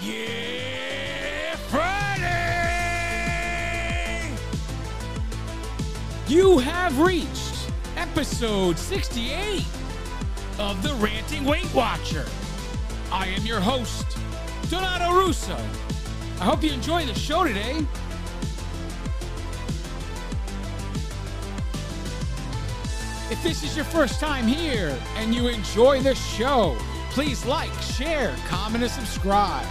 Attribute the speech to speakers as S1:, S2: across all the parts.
S1: Yeah, Friday! You have reached episode 68 of the Ranting Weight Watcher. I am your host, Donato Russo. I hope you enjoy the show today. If this is your first time here and you enjoy the show, please like, share, comment, and subscribe.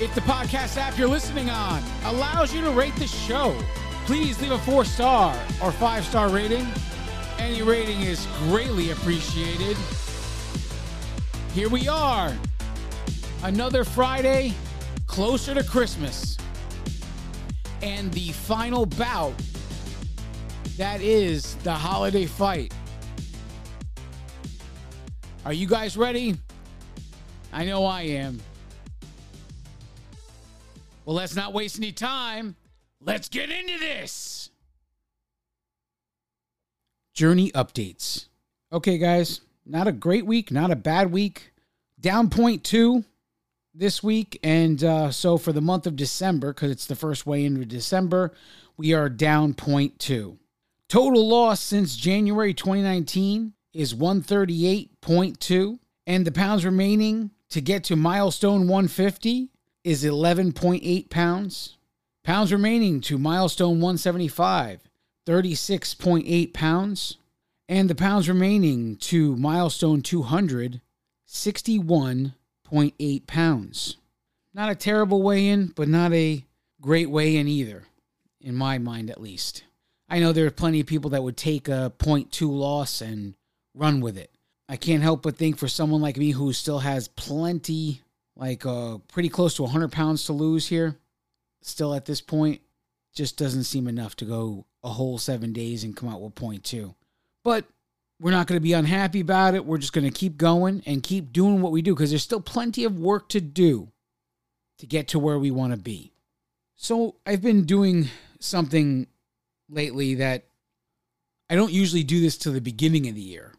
S1: If the podcast app you're listening on allows you to rate the show, please leave a four star or five star rating. Any rating is greatly appreciated. Here we are, another Friday closer to Christmas, and the final bout that is the holiday fight. Are you guys ready? I know I am. Well, let's not waste any time. Let's get into this. Journey updates. Okay, guys, not a great week, not a bad week. Down point two this week. And uh, so for the month of December, because it's the first way into December, we are down point two. Total loss since January 2019 is 138.2, and the pounds remaining to get to milestone 150 is 11.8 pounds. Pounds remaining to milestone 175, 36.8 pounds. And the pounds remaining to milestone 200, 61.8 pounds. Not a terrible weigh in, but not a great weigh in either, in my mind at least. I know there are plenty of people that would take a 0.2 loss and run with it. I can't help but think for someone like me who still has plenty, like uh, pretty close to 100 pounds to lose here, still at this point, just doesn't seem enough to go a whole seven days and come out with two. But we're not going to be unhappy about it. We're just going to keep going and keep doing what we do because there's still plenty of work to do to get to where we want to be. So I've been doing something lately that I don't usually do this to the beginning of the year,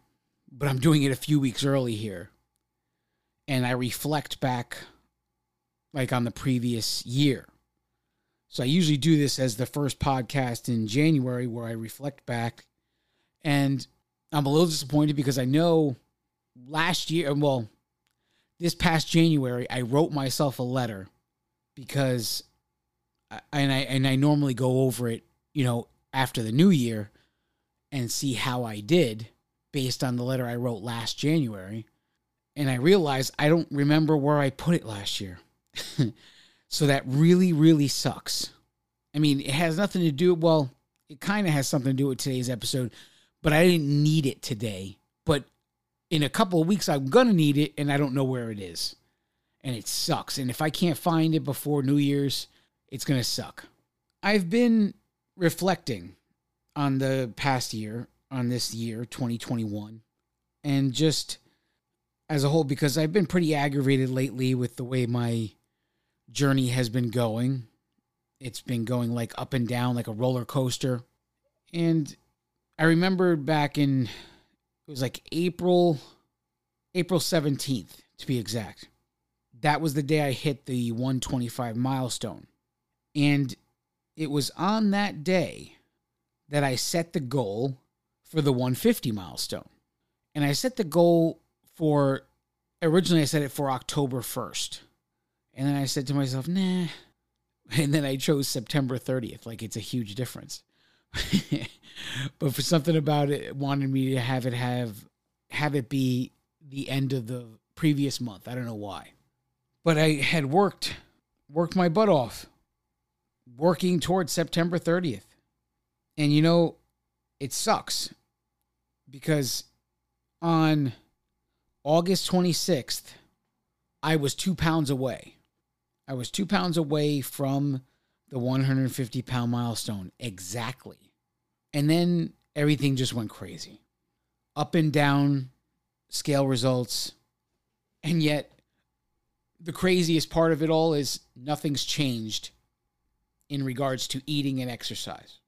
S1: but I'm doing it a few weeks early here. And I reflect back like on the previous year. So I usually do this as the first podcast in January where I reflect back. And I'm a little disappointed because I know last year, well, this past January, I wrote myself a letter because and I and I normally go over it, you know, after the new year and see how I did based on the letter I wrote last January. And I realized I don't remember where I put it last year. so that really, really sucks. I mean, it has nothing to do, well, it kind of has something to do with today's episode, but I didn't need it today. But in a couple of weeks, I'm going to need it, and I don't know where it is. And it sucks. And if I can't find it before New Year's, it's going to suck. I've been reflecting on the past year, on this year, 2021, and just as a whole, because I've been pretty aggravated lately with the way my journey has been going. It's been going like up and down like a roller coaster. And I remember back in, it was like April, April 17th to be exact. That was the day I hit the 125 milestone. And it was on that day that I set the goal for the 150 milestone. And I set the goal for, originally I set it for October 1st. And then I said to myself, nah. And then I chose September 30th. Like it's a huge difference. but for something about it, wanted me to have it have have it be the end of the previous month. I don't know why. But I had worked worked my butt off working towards September 30th. And you know, it sucks because on August 26th, I was two pounds away. I was two pounds away from the 150 pound milestone exactly. And then everything just went crazy. Up and down scale results. And yet, the craziest part of it all is nothing's changed in regards to eating and exercise.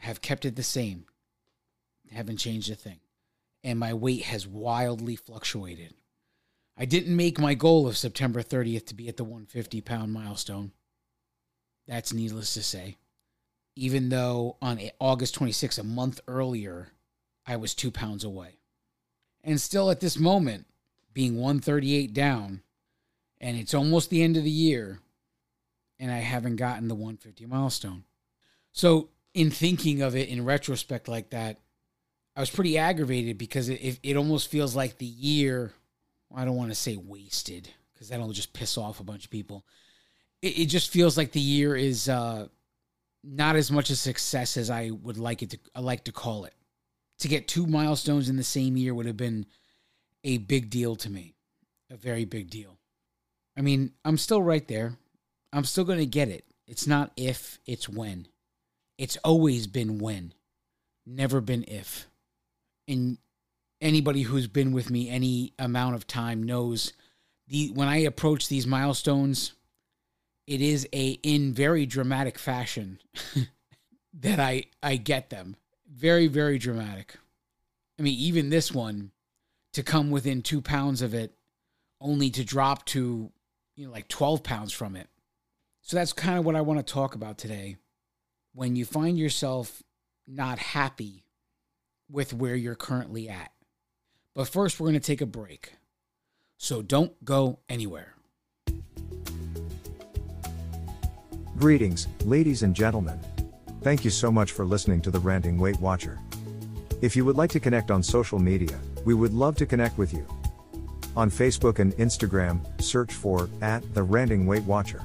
S1: I have kept it the same. Haven't changed a thing. And my weight has wildly fluctuated. I didn't make my goal of September 30th to be at the 150 pound milestone. That's needless to say. Even though on August 26th, a month earlier, I was two pounds away. And still at this moment, being 138 down, and it's almost the end of the year, and I haven't gotten the 150 milestone. So, in thinking of it in retrospect like that, I was pretty aggravated because it, it, almost feels like the year I don't want to say wasted because that'll just piss off a bunch of people. It, it just feels like the year is uh, not as much a success as I would like it to. I like to call it. To get two milestones in the same year would have been a big deal to me, a very big deal. I mean, I'm still right there. I'm still going to get it. It's not if, it's when. It's always been when, never been if. And anybody who's been with me any amount of time knows the when I approach these milestones, it is a in very dramatic fashion that I I get them. Very very dramatic. I mean, even this one to come within two pounds of it, only to drop to you know like twelve pounds from it. So that's kind of what I want to talk about today. When you find yourself not happy with where you're currently at but first, we're going to take a break. So don't go anywhere.
S2: Greetings, ladies and gentlemen. Thank you so much for listening to the Ranting Weight Watcher. If you would like to connect on social media, we would love to connect with you. On Facebook and Instagram, search for at the Ranting Weight Watcher.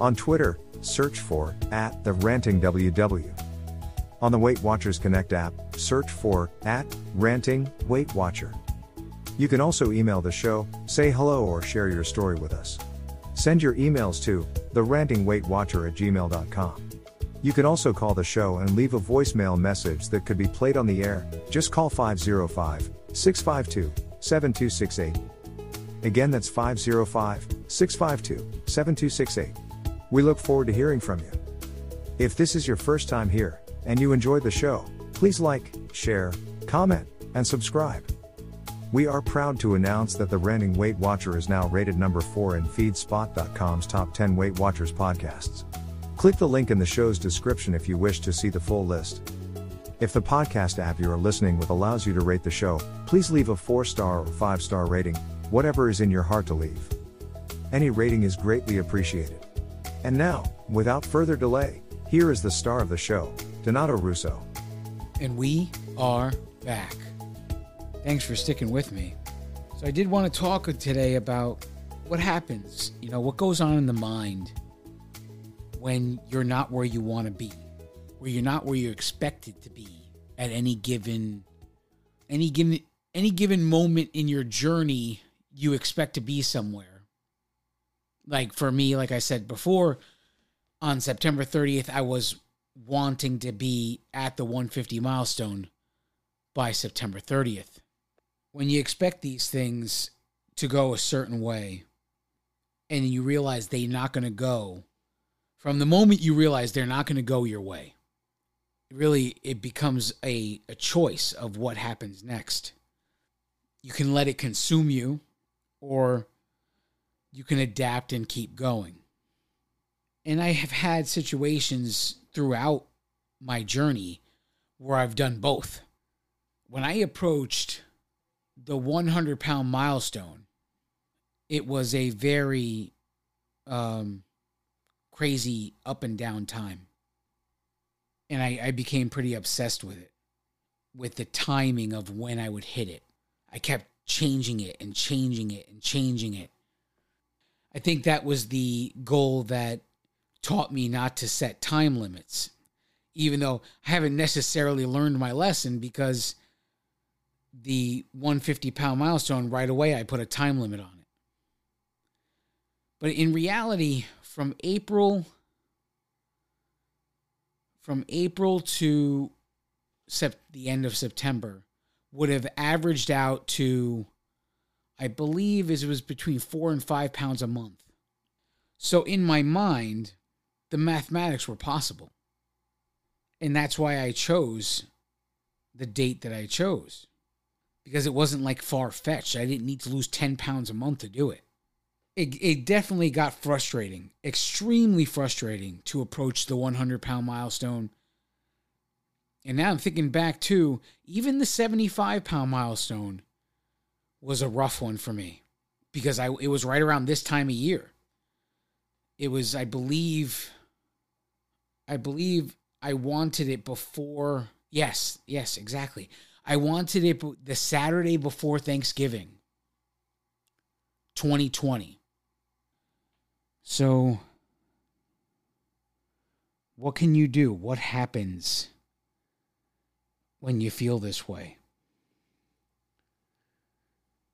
S2: On Twitter, search for at the Ranting WW. On the Weight Watchers Connect app, search for at ranting Weight Watcher. You can also email the show, say hello, or share your story with us. Send your emails to the ranting weight watcher at gmail.com. You can also call the show and leave a voicemail message that could be played on the air. Just call 505 652 7268. Again, that's 505 652 7268. We look forward to hearing from you. If this is your first time here, and you enjoyed the show, please like, share, comment, and subscribe. We are proud to announce that the Ranting Weight Watcher is now rated number 4 in Feedspot.com's top 10 Weight Watchers podcasts. Click the link in the show's description if you wish to see the full list. If the podcast app you are listening with allows you to rate the show, please leave a 4 star or 5 star rating, whatever is in your heart to leave. Any rating is greatly appreciated. And now, without further delay, here is the star of the show, Donato Russo.
S1: And we are back. Thanks for sticking with me. So, I did want to talk today about what happens, you know, what goes on in the mind when you're not where you want to be, where you're not where you're expected to be at any given any given any given moment in your journey you expect to be somewhere. Like for me, like I said before, on September 30th, I was wanting to be at the 150 milestone by September 30th. When you expect these things to go a certain way and you realize they're not going to go, from the moment you realize they're not going to go your way, really it becomes a, a choice of what happens next. You can let it consume you or you can adapt and keep going. And I have had situations throughout my journey where I've done both. When I approached the 100 pound milestone, it was a very um, crazy up and down time. And I, I became pretty obsessed with it, with the timing of when I would hit it. I kept changing it and changing it and changing it. I think that was the goal that taught me not to set time limits, even though I haven't necessarily learned my lesson because the 150 pound milestone right away I put a time limit on it. But in reality, from April from April to sep- the end of September would have averaged out to, I believe, it was between four and five pounds a month. So in my mind, the mathematics were possible. And that's why I chose the date that I chose because it wasn't like far fetched. I didn't need to lose 10 pounds a month to do it. It, it definitely got frustrating, extremely frustrating to approach the 100 pound milestone. And now I'm thinking back to even the 75 pound milestone was a rough one for me because I it was right around this time of year. It was, I believe, I believe I wanted it before. Yes, yes, exactly. I wanted it the Saturday before Thanksgiving, 2020. So, what can you do? What happens when you feel this way?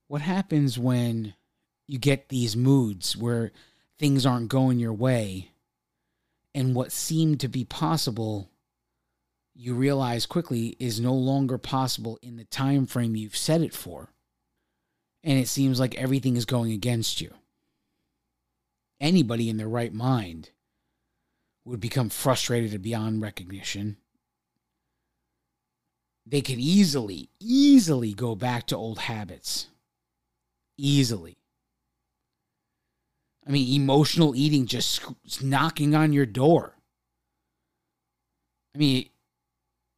S1: What happens when you get these moods where things aren't going your way and what seemed to be possible you realize quickly is no longer possible in the time frame you've set it for. And it seems like everything is going against you. Anybody in their right mind would become frustrated beyond recognition. They could easily easily go back to old habits. Easily I mean, emotional eating just knocking on your door. I mean,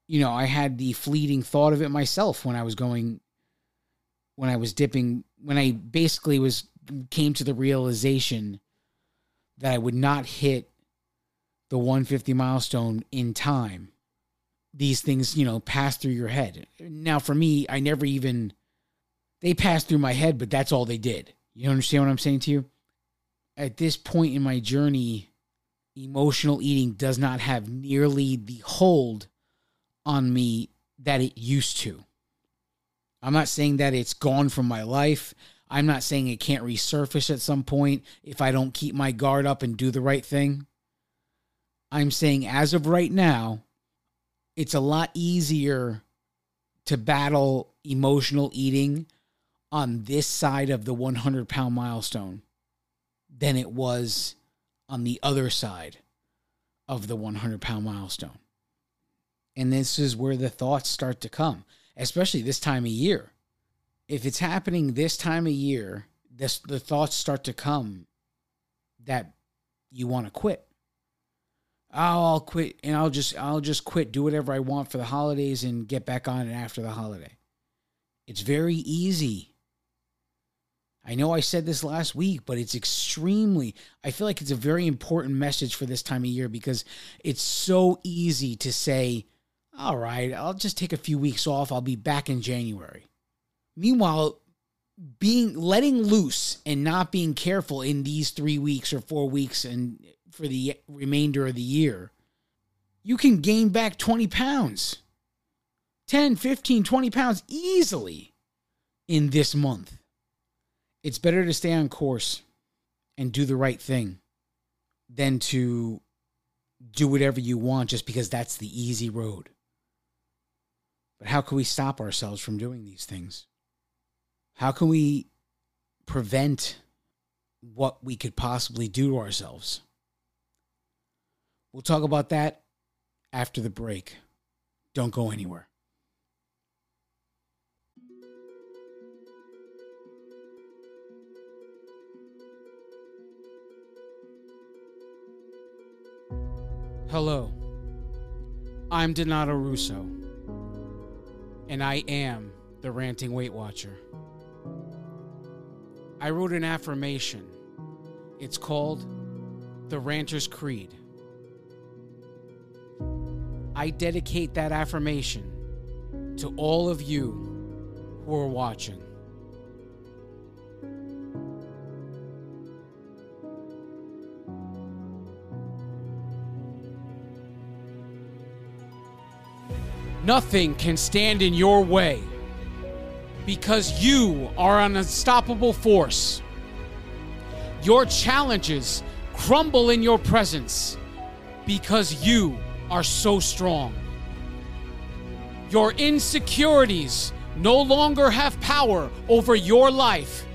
S1: you know, I had the fleeting thought of it myself when I was going, when I was dipping, when I basically was, came to the realization that I would not hit the 150 milestone in time. These things, you know, pass through your head. Now, for me, I never even, they passed through my head, but that's all they did. You understand what I'm saying to you? At this point in my journey, emotional eating does not have nearly the hold on me that it used to. I'm not saying that it's gone from my life. I'm not saying it can't resurface at some point if I don't keep my guard up and do the right thing. I'm saying as of right now, it's a lot easier to battle emotional eating on this side of the 100 pound milestone than it was on the other side of the 100 pound milestone. And this is where the thoughts start to come, especially this time of year. If it's happening this time of year, this the thoughts start to come that you want to quit. Oh, I'll quit and I'll just I'll just quit, do whatever I want for the holidays and get back on it after the holiday. It's very easy I know I said this last week, but it's extremely, I feel like it's a very important message for this time of year because it's so easy to say, all right, I'll just take a few weeks off. I'll be back in January. Meanwhile, being letting loose and not being careful in these three weeks or four weeks and for the remainder of the year, you can gain back 20 pounds, 10, 15, 20 pounds easily in this month it's better to stay on course and do the right thing than to do whatever you want just because that's the easy road. But how can we stop ourselves from doing these things? How can we prevent what we could possibly do to ourselves? We'll talk about that after the break. Don't go anywhere. Hello, I'm Donato Russo, and I am the Ranting Weight Watcher. I wrote an affirmation. It's called The Ranter's Creed. I dedicate that affirmation to all of you who are watching. Nothing can stand in your way because you are an unstoppable force. Your challenges crumble in your presence because you are so strong. Your insecurities no longer have power over your life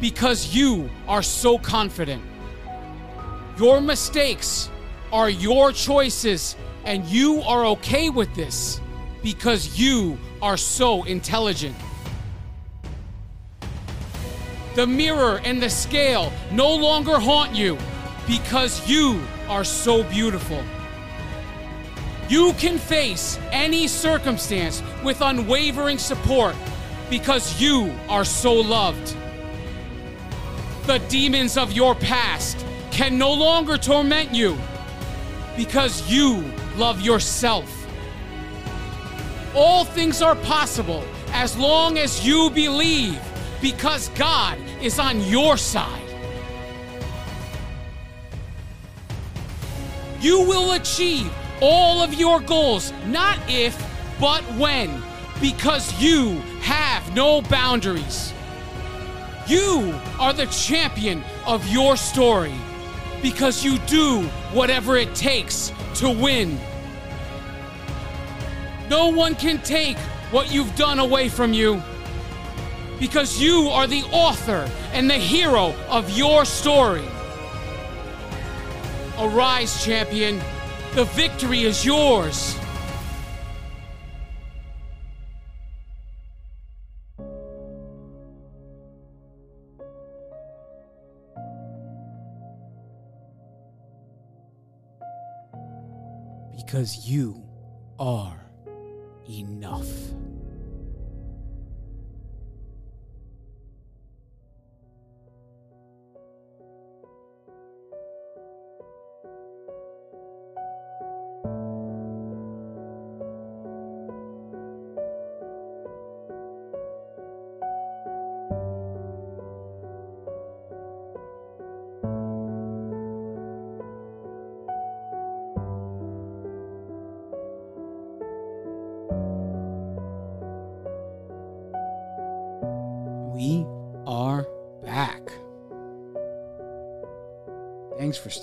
S1: because you are so confident. Your mistakes are your choices, and you are okay with this because you are so intelligent. The mirror and the scale no longer haunt you because you are so beautiful. You can face any circumstance with unwavering support because you are so loved. The demons of your past can no longer torment you because you love yourself. All things are possible as long as you believe because God is on your side. You will achieve all of your goals, not if, but when, because you have no boundaries. You are the champion of your story because you do whatever it takes to win. No one can take what you've done away from you because you are the author and the hero of your story. Arise, champion. The victory is yours. Because you are enough.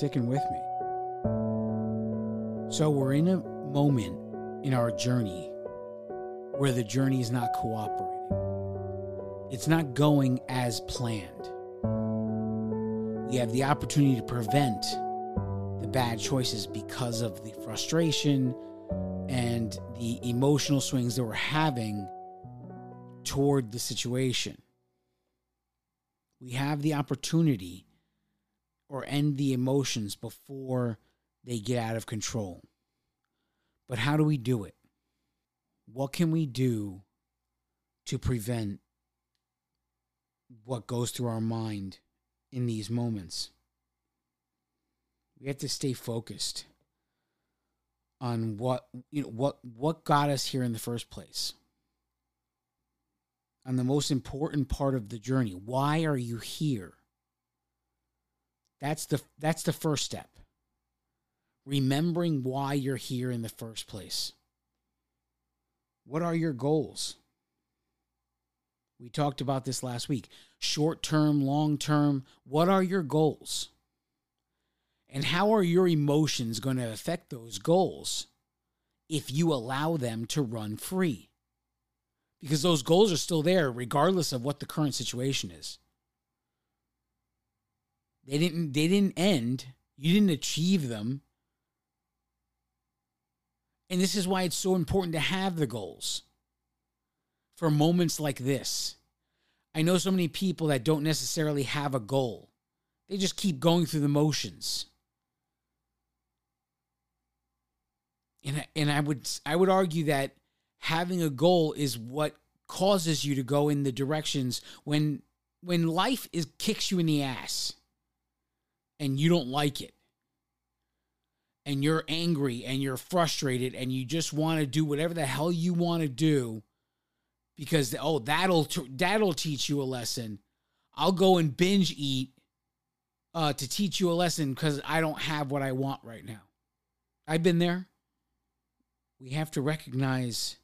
S1: Sticking with me. So, we're in a moment in our journey where the journey is not cooperating, it's not going as planned. We have the opportunity to prevent the bad choices because of the frustration and the emotional swings that we're having toward the situation we have the opportunity or end the emotions before they get out of control. But how do we do it? What can we do to prevent what goes through our mind in these moments? We have to stay focused on what you know what what got us here in the first place on the most important part of the journey. Why are you here? That's the that's the first step. Remembering why you're here in the first place. What are your goals? We talked about this last week. Short term, long term, what are your goals? And how are your emotions going to affect those goals if you allow them to run free? because those goals are still there regardless of what the current situation is. They didn't they didn't end. You didn't achieve them. And this is why it's so important to have the goals for moments like this. I know so many people that don't necessarily have a goal. They just keep going through the motions. And and I would I would argue that having a goal is what causes you to go in the directions when when life is kicks you in the ass and you don't like it and you're angry and you're frustrated and you just want to do whatever the hell you want to do because oh that'll that'll teach you a lesson. I'll go and binge eat uh, to teach you a lesson because i don't have what i want right now. I've been there. We have to recognize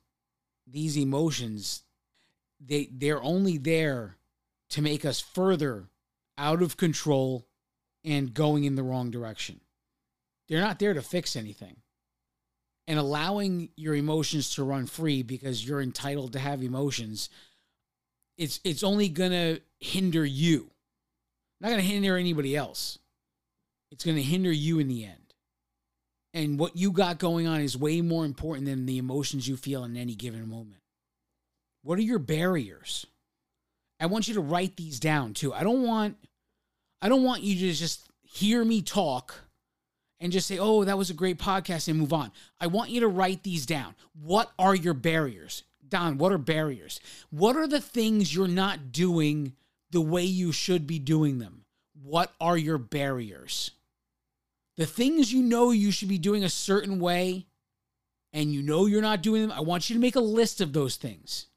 S1: these emotions. They they're only there to make us further out of control and going in the wrong direction. They're not there to fix anything. and allowing your emotions to run free because you're entitled to have emotions it's it's only to hinder you. Not to hinder anybody else. It's to hinder you in the end. And what you got going on is way more important than the emotions you feel in any given moment. What are your barriers? I want you to write these down too. I don't want i don't want you to just hear me talk and just say, oh, that was a great podcast and move on. I want you to write these down. What are your barriers? Don, what are barriers? What are the things you're not doing the way you should be doing them? What are your barriers? The things you know you should be doing a certain way and you know you're not doing them, I want you to make a list of those things.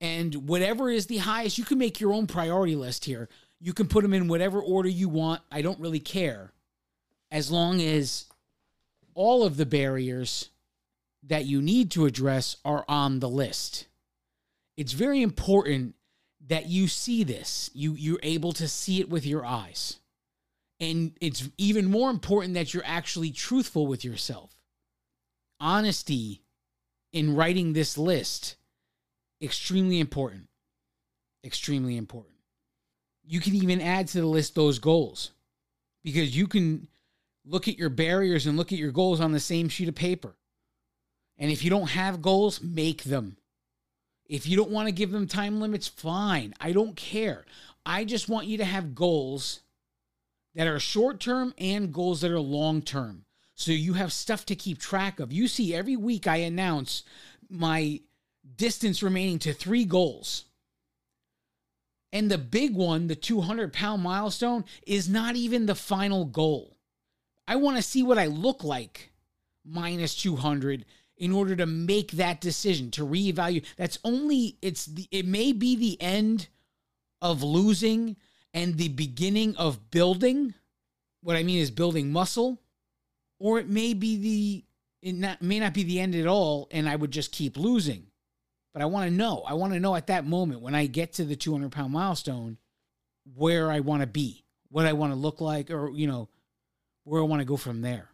S1: And whatever is the highest, you can make your own priority list here. You can put them in whatever order you want. I don't really care as long as all of the barriers that you need to address are on the list. It's very important that you see this. You you're able to see it with your eyes. And it's even more important that you're actually truthful with yourself. Honesty in writing this list extremely important. Extremely important. You can even add to the list those goals because you can look at your barriers and look at your goals on the same sheet of paper. And if you don't have goals, make them. If you don't want to give them time limits, fine. I don't care. I just want you to have goals that are short term and goals that are long term. So you have stuff to keep track of. You see, every week I announce my distance remaining to three goals. And the big one, the 200 pound milestone, is not even the final goal. I want to see what I look like minus 200 in order to make that decision to reevaluate. That's only it's the it may be the end of losing and the beginning of building. What I mean is building muscle, or it may be the it not, may not be the end at all, and I would just keep losing. But I want to know. I want to know at that moment when I get to the 200 pound milestone where I want to be, what I want to look like, or you know, where I want to go from there.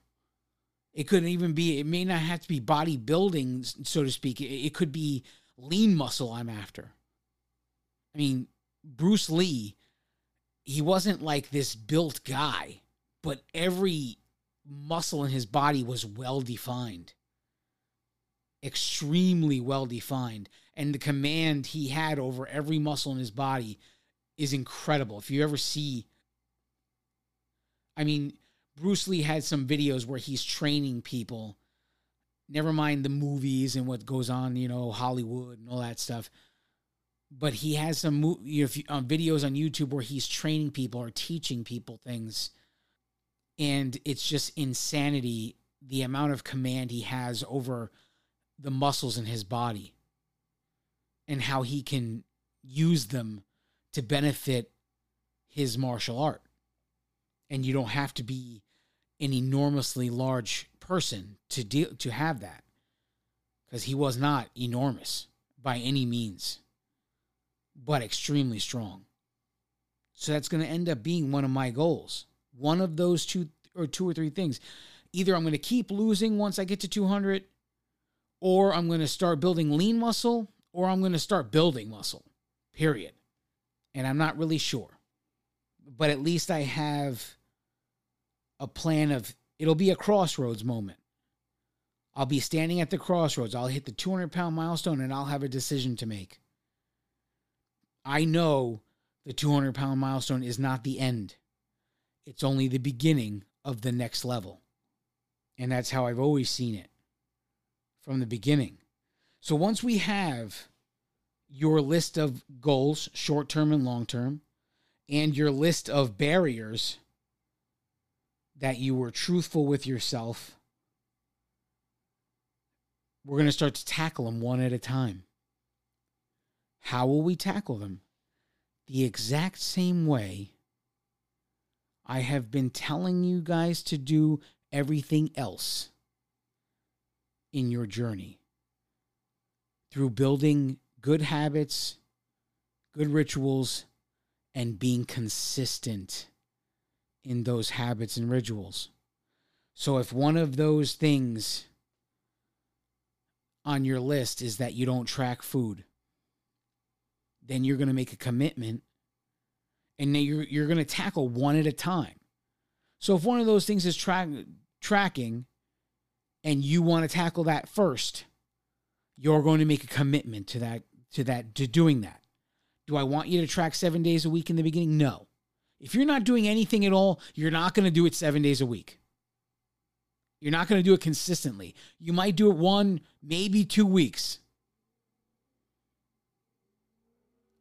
S1: It could even be, it may not have to be bodybuilding, so to speak. It, it could be lean muscle I'm after. I mean, Bruce Lee, he wasn't like this built guy, but every muscle in his body was well defined. Extremely well defined. And the command he had over every muscle in his body is incredible. If you ever see, I mean, Bruce Lee had some videos where he's training people. Never mind the movies and what goes on, you know, Hollywood and all that stuff. But he has some you know, um, videos on YouTube where he's training people or teaching people things. And it's just insanity the amount of command he has over the muscles in his body and how he can use them to benefit his martial art. And you don't have to be an enormously large person to deal to have that because he was not enormous by any means but extremely strong. So that's going to end up being one of my goals. One of those two or two or three things. Either i'm going to keep losing once i get to 200 or i'm going to start building lean muscle or i'm going to start building muscle period and i'm not really sure but at least i have a plan of it'll be a crossroads moment. I'll be standing at the crossroads. I'll hit the 200 pound milestone and I'll have a decision to make. I know the 200 pound milestone is not the end, it's only the beginning of the next level. And that's how I've always seen it from the beginning. So once we have your list of goals, short term and long term, and your list of barriers that you were truthful with yourself. We're going to start to tackle them one at a time. How will we tackle them? The exact same way I have been telling you guys to do everything else in your journey through building good habits, good rituals, and being consistent in those habits and rituals. So if one of those things on your list is that you don't track food. Then you're going to make a commitment and then you're, you're going to tackle one at a time. So if one of those things is track, tracking and you want to tackle that first, you're going to make a commitment to that to that to doing that. Do I want you to track 7 days a week in the beginning? No. If you're not doing anything at all, you're not going to do it 7 days a week. You're not going to do it consistently. You might do it one, maybe 2 weeks.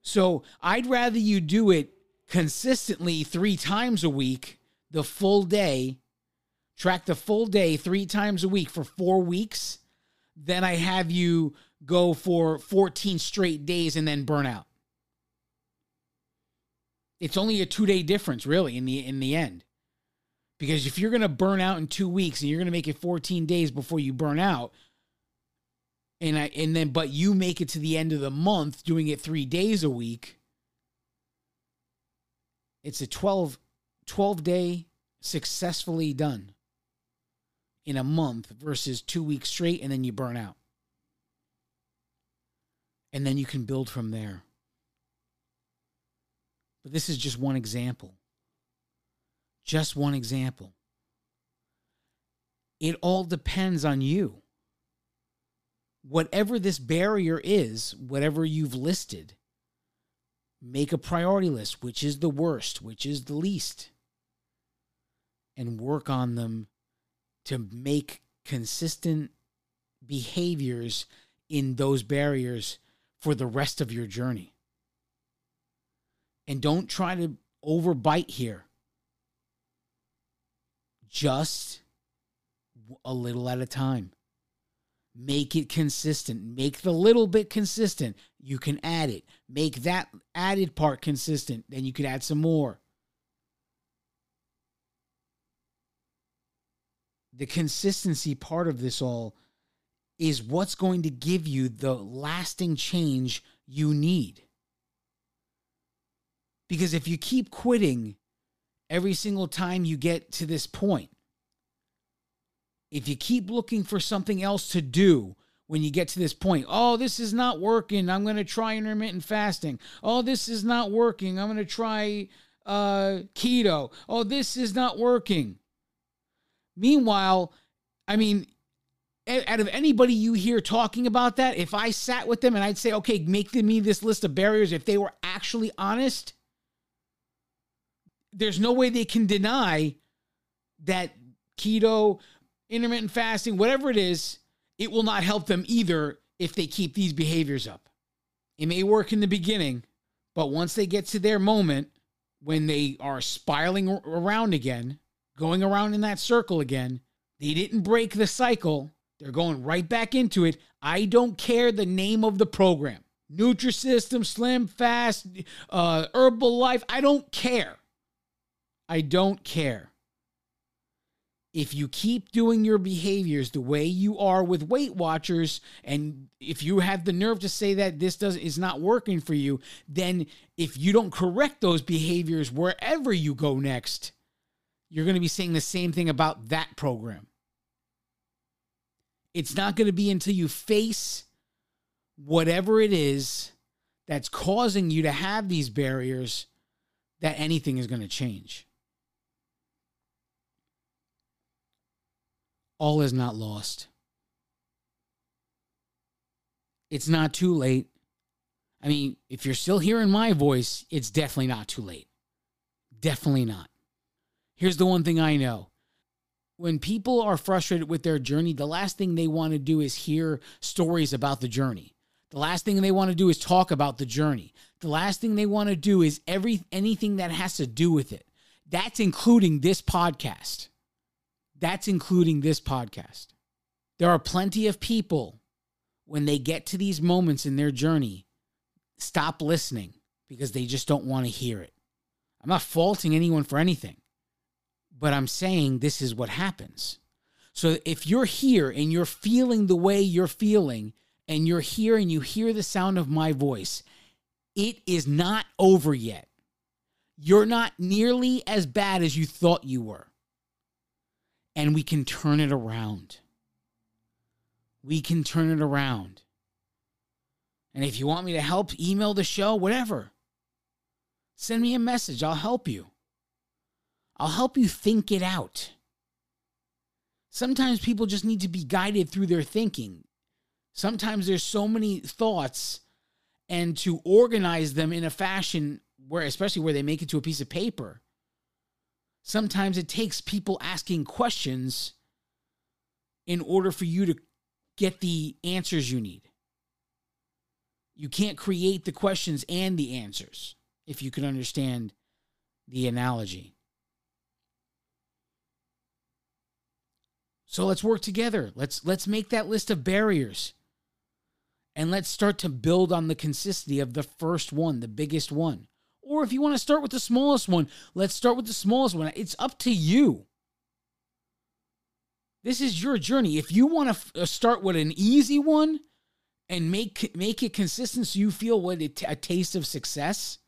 S1: So, I'd rather you do it consistently 3 times a week, the full day, track the full day 3 times a week for 4 weeks then I have you go for 14 straight days and then burn out. It's only a 2-day difference really in the in the end. Because if you're to burn out in 2 weeks and you're to make it 14 days before you burn out and I and then but you make it to the end of the month doing it 3 days a week, it's a 12 12 day successfully done in a month versus two weeks straight and then you burn out. And then you can build from there. But this is just one example. Just one example. It all depends on you. Whatever this barrier is, whatever you've listed, make a priority list which is the worst, which is the least, and work on them to make consistent behaviors in those barriers for the rest of your journey. And don't try to overbite here. Just a little at a time. Make it consistent. Make the little bit consistent. You can add it. Make that added part consistent. Then you can add some more. The consistency part of this all is what's going to give you the lasting change you need. Because if you keep quitting every single time you get to this point, if you keep looking for something else to do when you get to this point, oh, this is not working, I'm going to try intermittent fasting. Oh, this is not working, I'm going to try uh, keto. Oh, this is not working. Meanwhile, I mean, out of anybody you hear talking about that, if I sat with them and I'd say, okay, make me this list of barriers, if they were actually honest, there's no way they can deny that keto, intermittent fasting, whatever it is, it will not help them either if they keep these behaviors up. It may work in the beginning, but once they get to their moment when they are spiraling around again, going around in that circle again. They didn't break the cycle. They're going right back into it. I don't care the name of the program. Nutrisystem, Slim Fast, uh, Herbalife. I don't care. I don't care. If you keep doing your behaviors the way you are with Weight Watchers, and if you have the nerve to say that this does is not working for you, then if you don't correct those behaviors wherever you go next, you're going to be saying the same thing about that program. It's not going to be until you face whatever it is that's causing you to have these barriers that anything is going to change. All is not lost. It's not too late. I mean, if you're still hearing my voice, it's definitely not too late. Definitely not. Here's the one thing I know when people are frustrated with their journey, the last thing they want to do is hear stories about the journey. The last thing they want to do is talk about the journey. The last thing they want to do is every anything that has to do with it. That's including this podcast. That's including this podcast. There are plenty of people when they get to these moments in their journey stop listening because they just don't want to hear it. I'm not faulting anyone for anything but I'm saying this is what happens. So if you're here and you're feeling the way you're feeling, and you're here and you hear the sound of my voice, it is not over yet. You're not nearly as bad as you thought you were. And we can turn it around. We can turn it around. And if you want me to help, email the show, whatever. Send me a message. I'll help you. I'll help you think it out. Sometimes people just need to be guided through their thinking. Sometimes there's so many thoughts, and to organize them in a fashion where, especially where they make it to a piece of paper, sometimes it takes people asking questions in order for you to get the answers you need. You can't create the questions and the answers if you can understand the analogy. So let's work together. Let's let's make that list of barriers. And let's start to build on the consistency of the first one, the biggest one. Or if you want to start with the smallest one, let's start with the smallest one. It's up to you. This is your journey. If you want to f- uh, start with an easy one and make make it consistent so you feel what a, t- a taste of success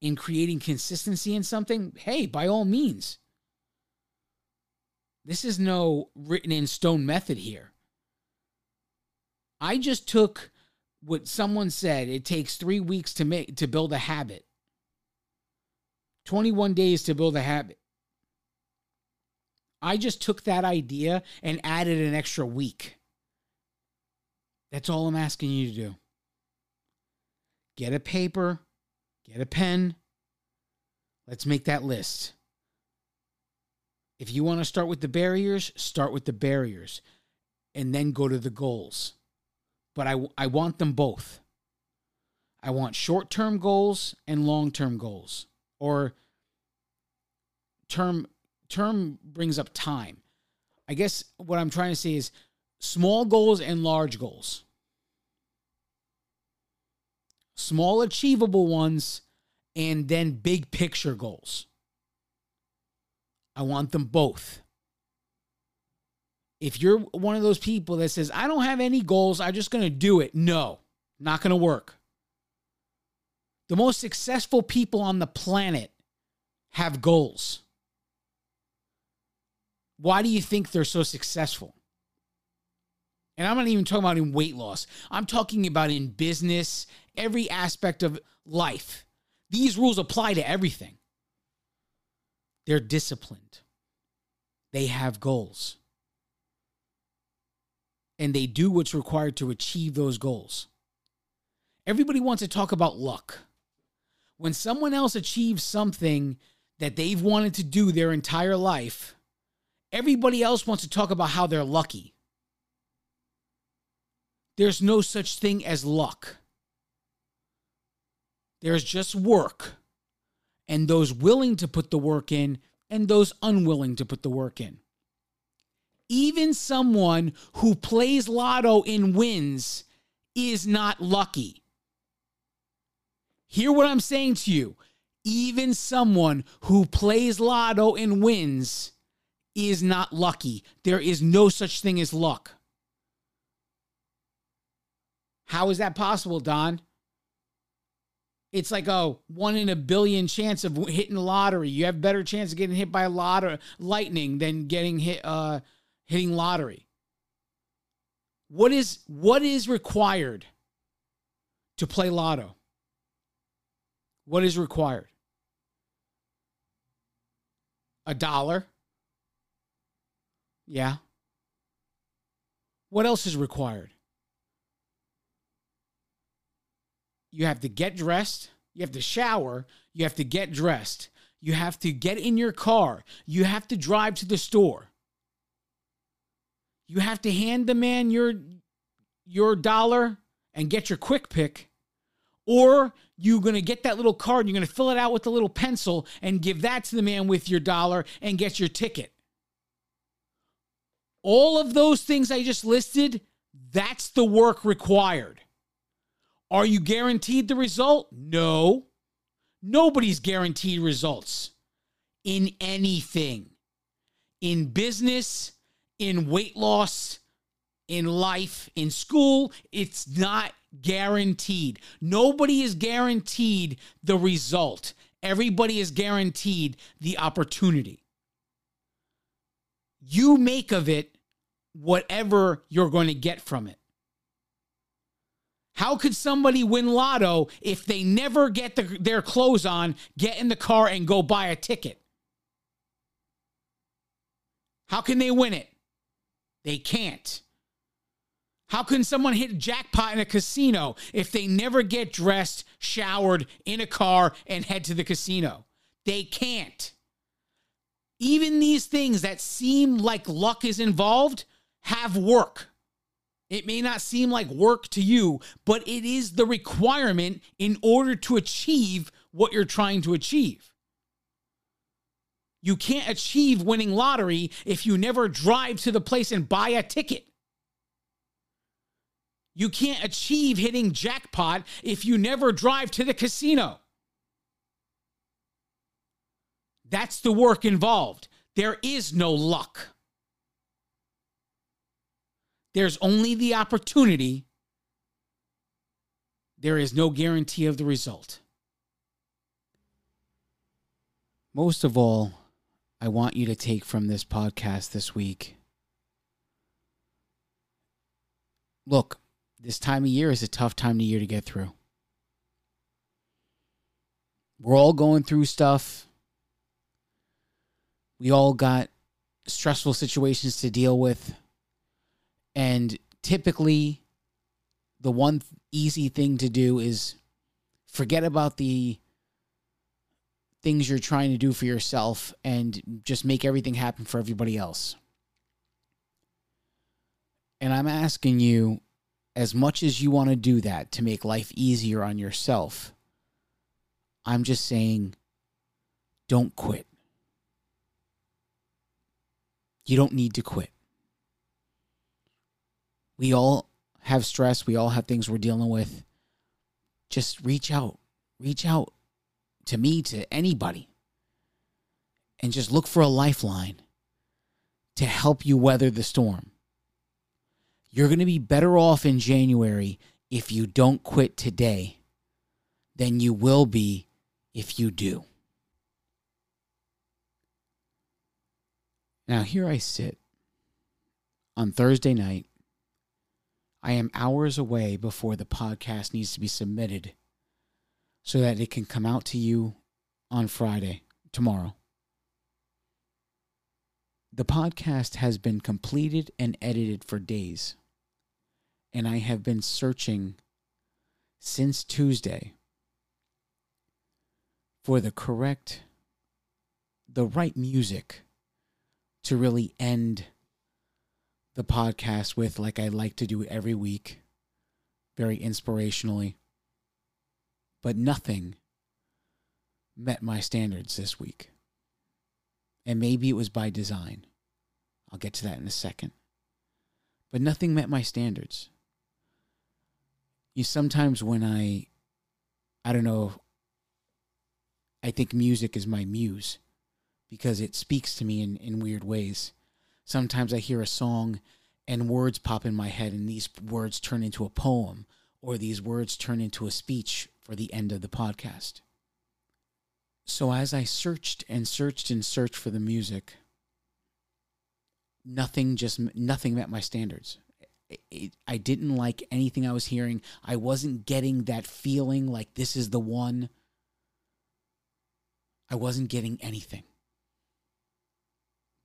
S1: in creating consistency in something, hey, by all means. This is no written in stone method here. I just took what someone said it takes 3 weeks to make to build a habit. 21 days to build a habit. I just took that idea and added an extra week. That's all I'm asking you to do. Get a paper, get a pen. Let's make that list. If you want to start with the barriers, start with the barriers and then go to the goals. But I, I want them both. I want short term goals and long term goals. Or term term brings up time. I guess what I'm trying to say is small goals and large goals. Small achievable ones and then big picture goals. I want them both. If you're one of those people that says, I don't have any goals, I'm just going to do it, no, not going to work. The most successful people on the planet have goals. Why do you think they're so successful? And I'm not even talking about in weight loss. I'm talking about in business, every aspect of life. These rules apply to everything. They're disciplined. They have goals. And they do what's required to achieve those goals. Everybody wants to talk about luck. When someone else achieves something that they've wanted to do their entire life, everybody else wants to talk about how they're lucky. There's no such thing as luck. There's just work and those willing to put the work in and those unwilling to put the work in. Even someone who plays lotto and wins is not lucky. Hear what I'm saying to you. Even someone who plays lotto and wins is not lucky. There is no such thing as luck. How is that possible, Don? It's like a one in a billion chance of hitting the lottery. You have better chance of getting hit by a lot of lightning than getting hit uh hitting lottery. What is what is required to play lotto? What is required? A dollar? Yeah. What else is required? You have to get dressed, you have to shower, you have to get dressed, you have to get in your car, you have to drive to the store. You have to hand the man your your dollar and get your quick pick or you're going to get that little card and you're going to fill it out with a little pencil and give that to the man with your dollar and get your ticket. All of those things I just listed, that's the work required. Are you guaranteed the result? No. Nobody's guaranteed results in anything. In business, in weight loss, in life, in school, it's not guaranteed. Nobody is guaranteed the result. Everybody is guaranteed the opportunity. You make of it whatever you're going to get from it. How could somebody win lotto if they never get the, their clothes on, get in the car, and go buy a ticket? How can they win it? They can't. How can someone hit a jackpot in a casino if they never get dressed, showered, in a car, and head to the casino? They can't. Even these things that seem like luck is involved have work. It may not seem like work to you, but it is the requirement in order to achieve what you're trying to achieve. You can't achieve winning lottery if you never drive to the place and buy a ticket. You can't achieve hitting jackpot if you never drive to the casino. That's the work involved. There is no luck. There's only the opportunity. There is no guarantee of the result. Most of all, I want you to take from this podcast this week. Look, this time of year is a tough time of year to get through. We're all going through stuff. We all got stressful situations to deal with. And typically, the one easy thing to do is forget about the things you're trying to do for yourself and just make everything happen for everybody else. And I'm asking you, as much as you want to do that to make life easier on yourself, I'm just saying, don't quit. You don't need to quit. We all have stress. We all have things we're dealing with. Just reach out. Reach out to me, to anybody, and just look for a lifeline to help you weather the storm. You're going to be better off in January if you don't quit today than you will be if you do. Now, here I sit on Thursday night I am hours away before the podcast needs to be submitted so that it can come out to you on Friday, tomorrow. The podcast has been completed and edited for days, and I have been searching since Tuesday for the correct, the right music to really end the podcast with, like I like to do every week, very inspirationally. But nothing met my standards this week. And maybe it was by design. I'll get to that in a second. But nothing met my standards. You sometimes when I I don't know I think music is my muse because it speaks to me in, in weird ways. Sometimes I hear a song and words pop in my head, and these words turn into a poem, or these words turn into a speech for the end of the podcast. So as I searched and searched and searched for the music, nothing just nothing met my standards. It, it, I didn't like anything I was hearing. I wasn't getting that feeling like this is the one. I wasn't getting anything.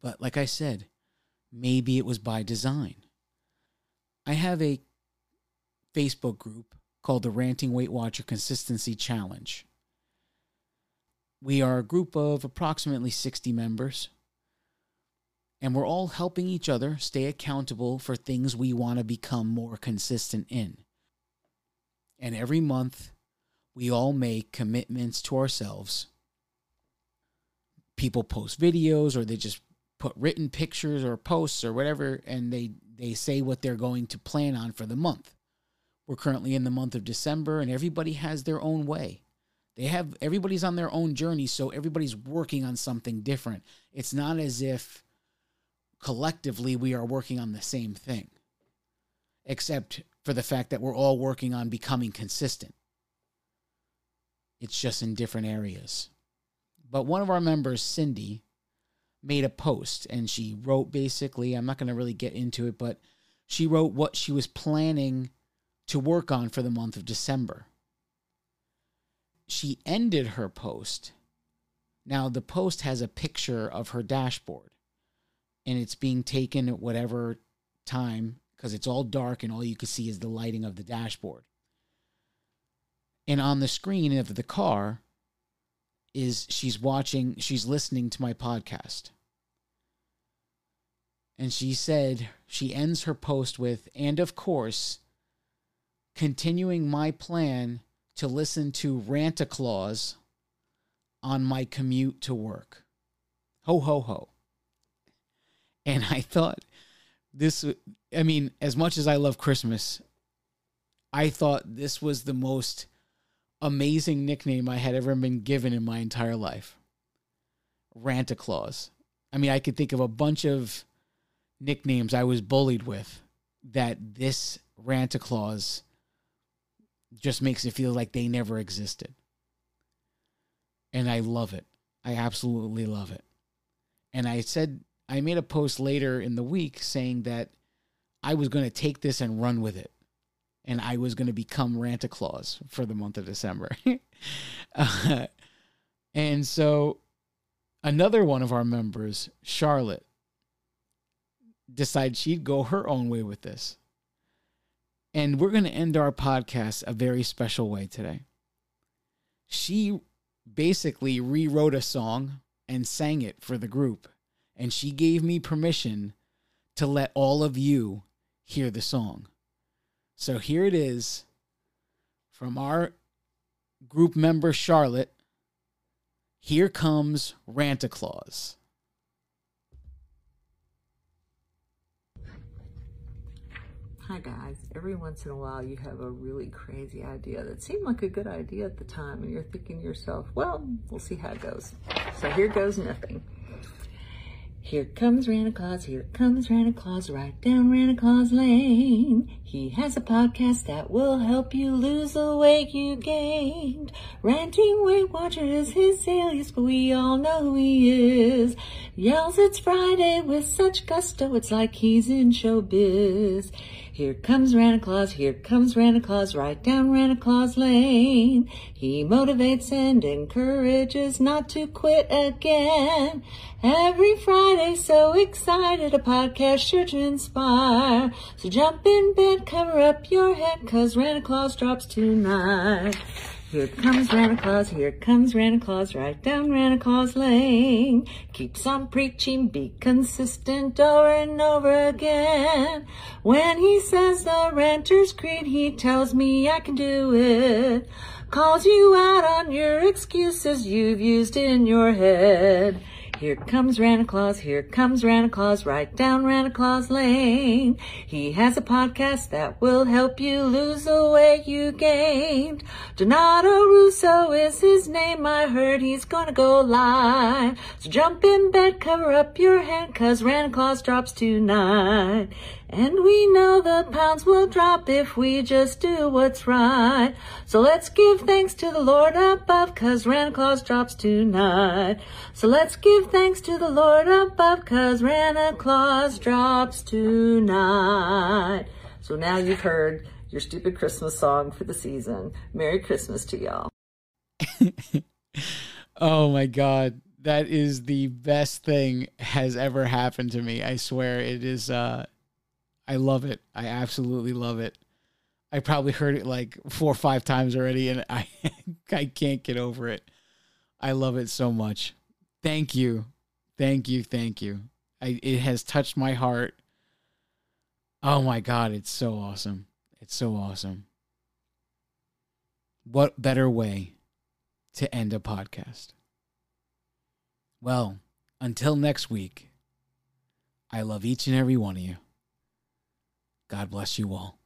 S1: But like I said, Maybe it was by design. I have a Facebook group called the Ranting Weight Watcher Consistency Challenge. We are a group of approximately 60 members, and we're all helping each other stay accountable for things we want to become more consistent in. And every month, we all make commitments to ourselves. People post videos or they just put written pictures or posts or whatever and they they say what they're going to plan on for the month. We're currently in the month of december and everybody has their own way. They have everybody's on their own journey so everybody's working on something different. It's not as if collectively we are working on the same thing except for the fact that we're all working on becoming consistent. It's just in different areas. But one of our members cindy made a post and she wrote basically, I'm not going to really get into it, but she wrote what she was planning to work on for the month of December. She ended her post. Now, the post has a picture of her dashboard and it's being taken at whatever time because it's all dark and all you can see is the lighting of the dashboard. And on the screen of the car is she's watching, she's listening to my podcast. And she said, she ends her post with, and of course, continuing my plan to listen to Ranta Claus on my commute to work. Ho, ho, ho. And I thought this, I mean, as much as I love Christmas, I thought this was the most amazing nickname I had ever been given in my entire life. Ranta Claus. I mean, I could think of a bunch of nicknames I was bullied with that this Ranta Claus just makes it feel like they never existed. And I love it. I absolutely love it. And I said, I made a post later in the week saying that I was going to take this and run with it. And I was going to become Ranta Claus for the month of December. uh, and so another one of our members, Charlotte, decided she'd go her own way with this. And we're going to end our podcast a very special way today. She basically rewrote a song and sang it for the group. And she gave me permission to let all of you hear the song. So here it is from our group member, Charlotte. Here comes Ranta Claus.
S3: Hi guys, every once in a while you have a really crazy idea that seemed like a good idea at the time and you're thinking to yourself, well, we'll see how it goes. So here goes nothing. Here comes Ranta Claus, here comes Ranta Claus, right down Ranta Claus Lane. He has a podcast that will help you lose the weight you gained. Ranting Weight Watcher is his alias, but we all know who he is. Yells it's Friday with such gusto, it's like he's in showbiz. Here comes Ranta Claus, here comes Ranta Claus, right down Ranta Claus Lane. He motivates and encourages not to quit again. Every Friday, so excited, a podcast sure to inspire. So jump in bed, cover up your head, cause Ranta Claus drops tonight. Here comes Ranta Claus, here comes Ranta Claus, right down Ranta Claus Lane. Keeps on preaching, be consistent over and over again. When he says the Ranter's Creed, he tells me I can do it. Calls you out on your excuses you've used in your head. Here comes Ranta Claus, here comes Ranta Claus, right down Ranta Claus Lane. He has a podcast that will help you lose the weight you gained. Donato Russo is his name, I heard he's gonna go live. So jump in bed, cover up your head, cause Ranta Claus drops tonight. And we know the pounds will drop if we just do what's right. So let's give thanks to the Lord above, cause Ranta Claus drops tonight. So let's give thanks to the Lord above, cause Ranta Claus drops tonight. So now you've heard your stupid Christmas song for the season. Merry Christmas to y'all.
S1: oh my God. That is the best thing has ever happened to me. I swear it is uh I love it. I absolutely love it. I probably heard it like four or five times already, and I I can't get over it. I love it so much. Thank you, thank you, thank you. I, it has touched my heart. Oh my god, it's so awesome! It's so awesome. What better way to end a podcast? Well, until next week, I love each and every one of you. God bless you all.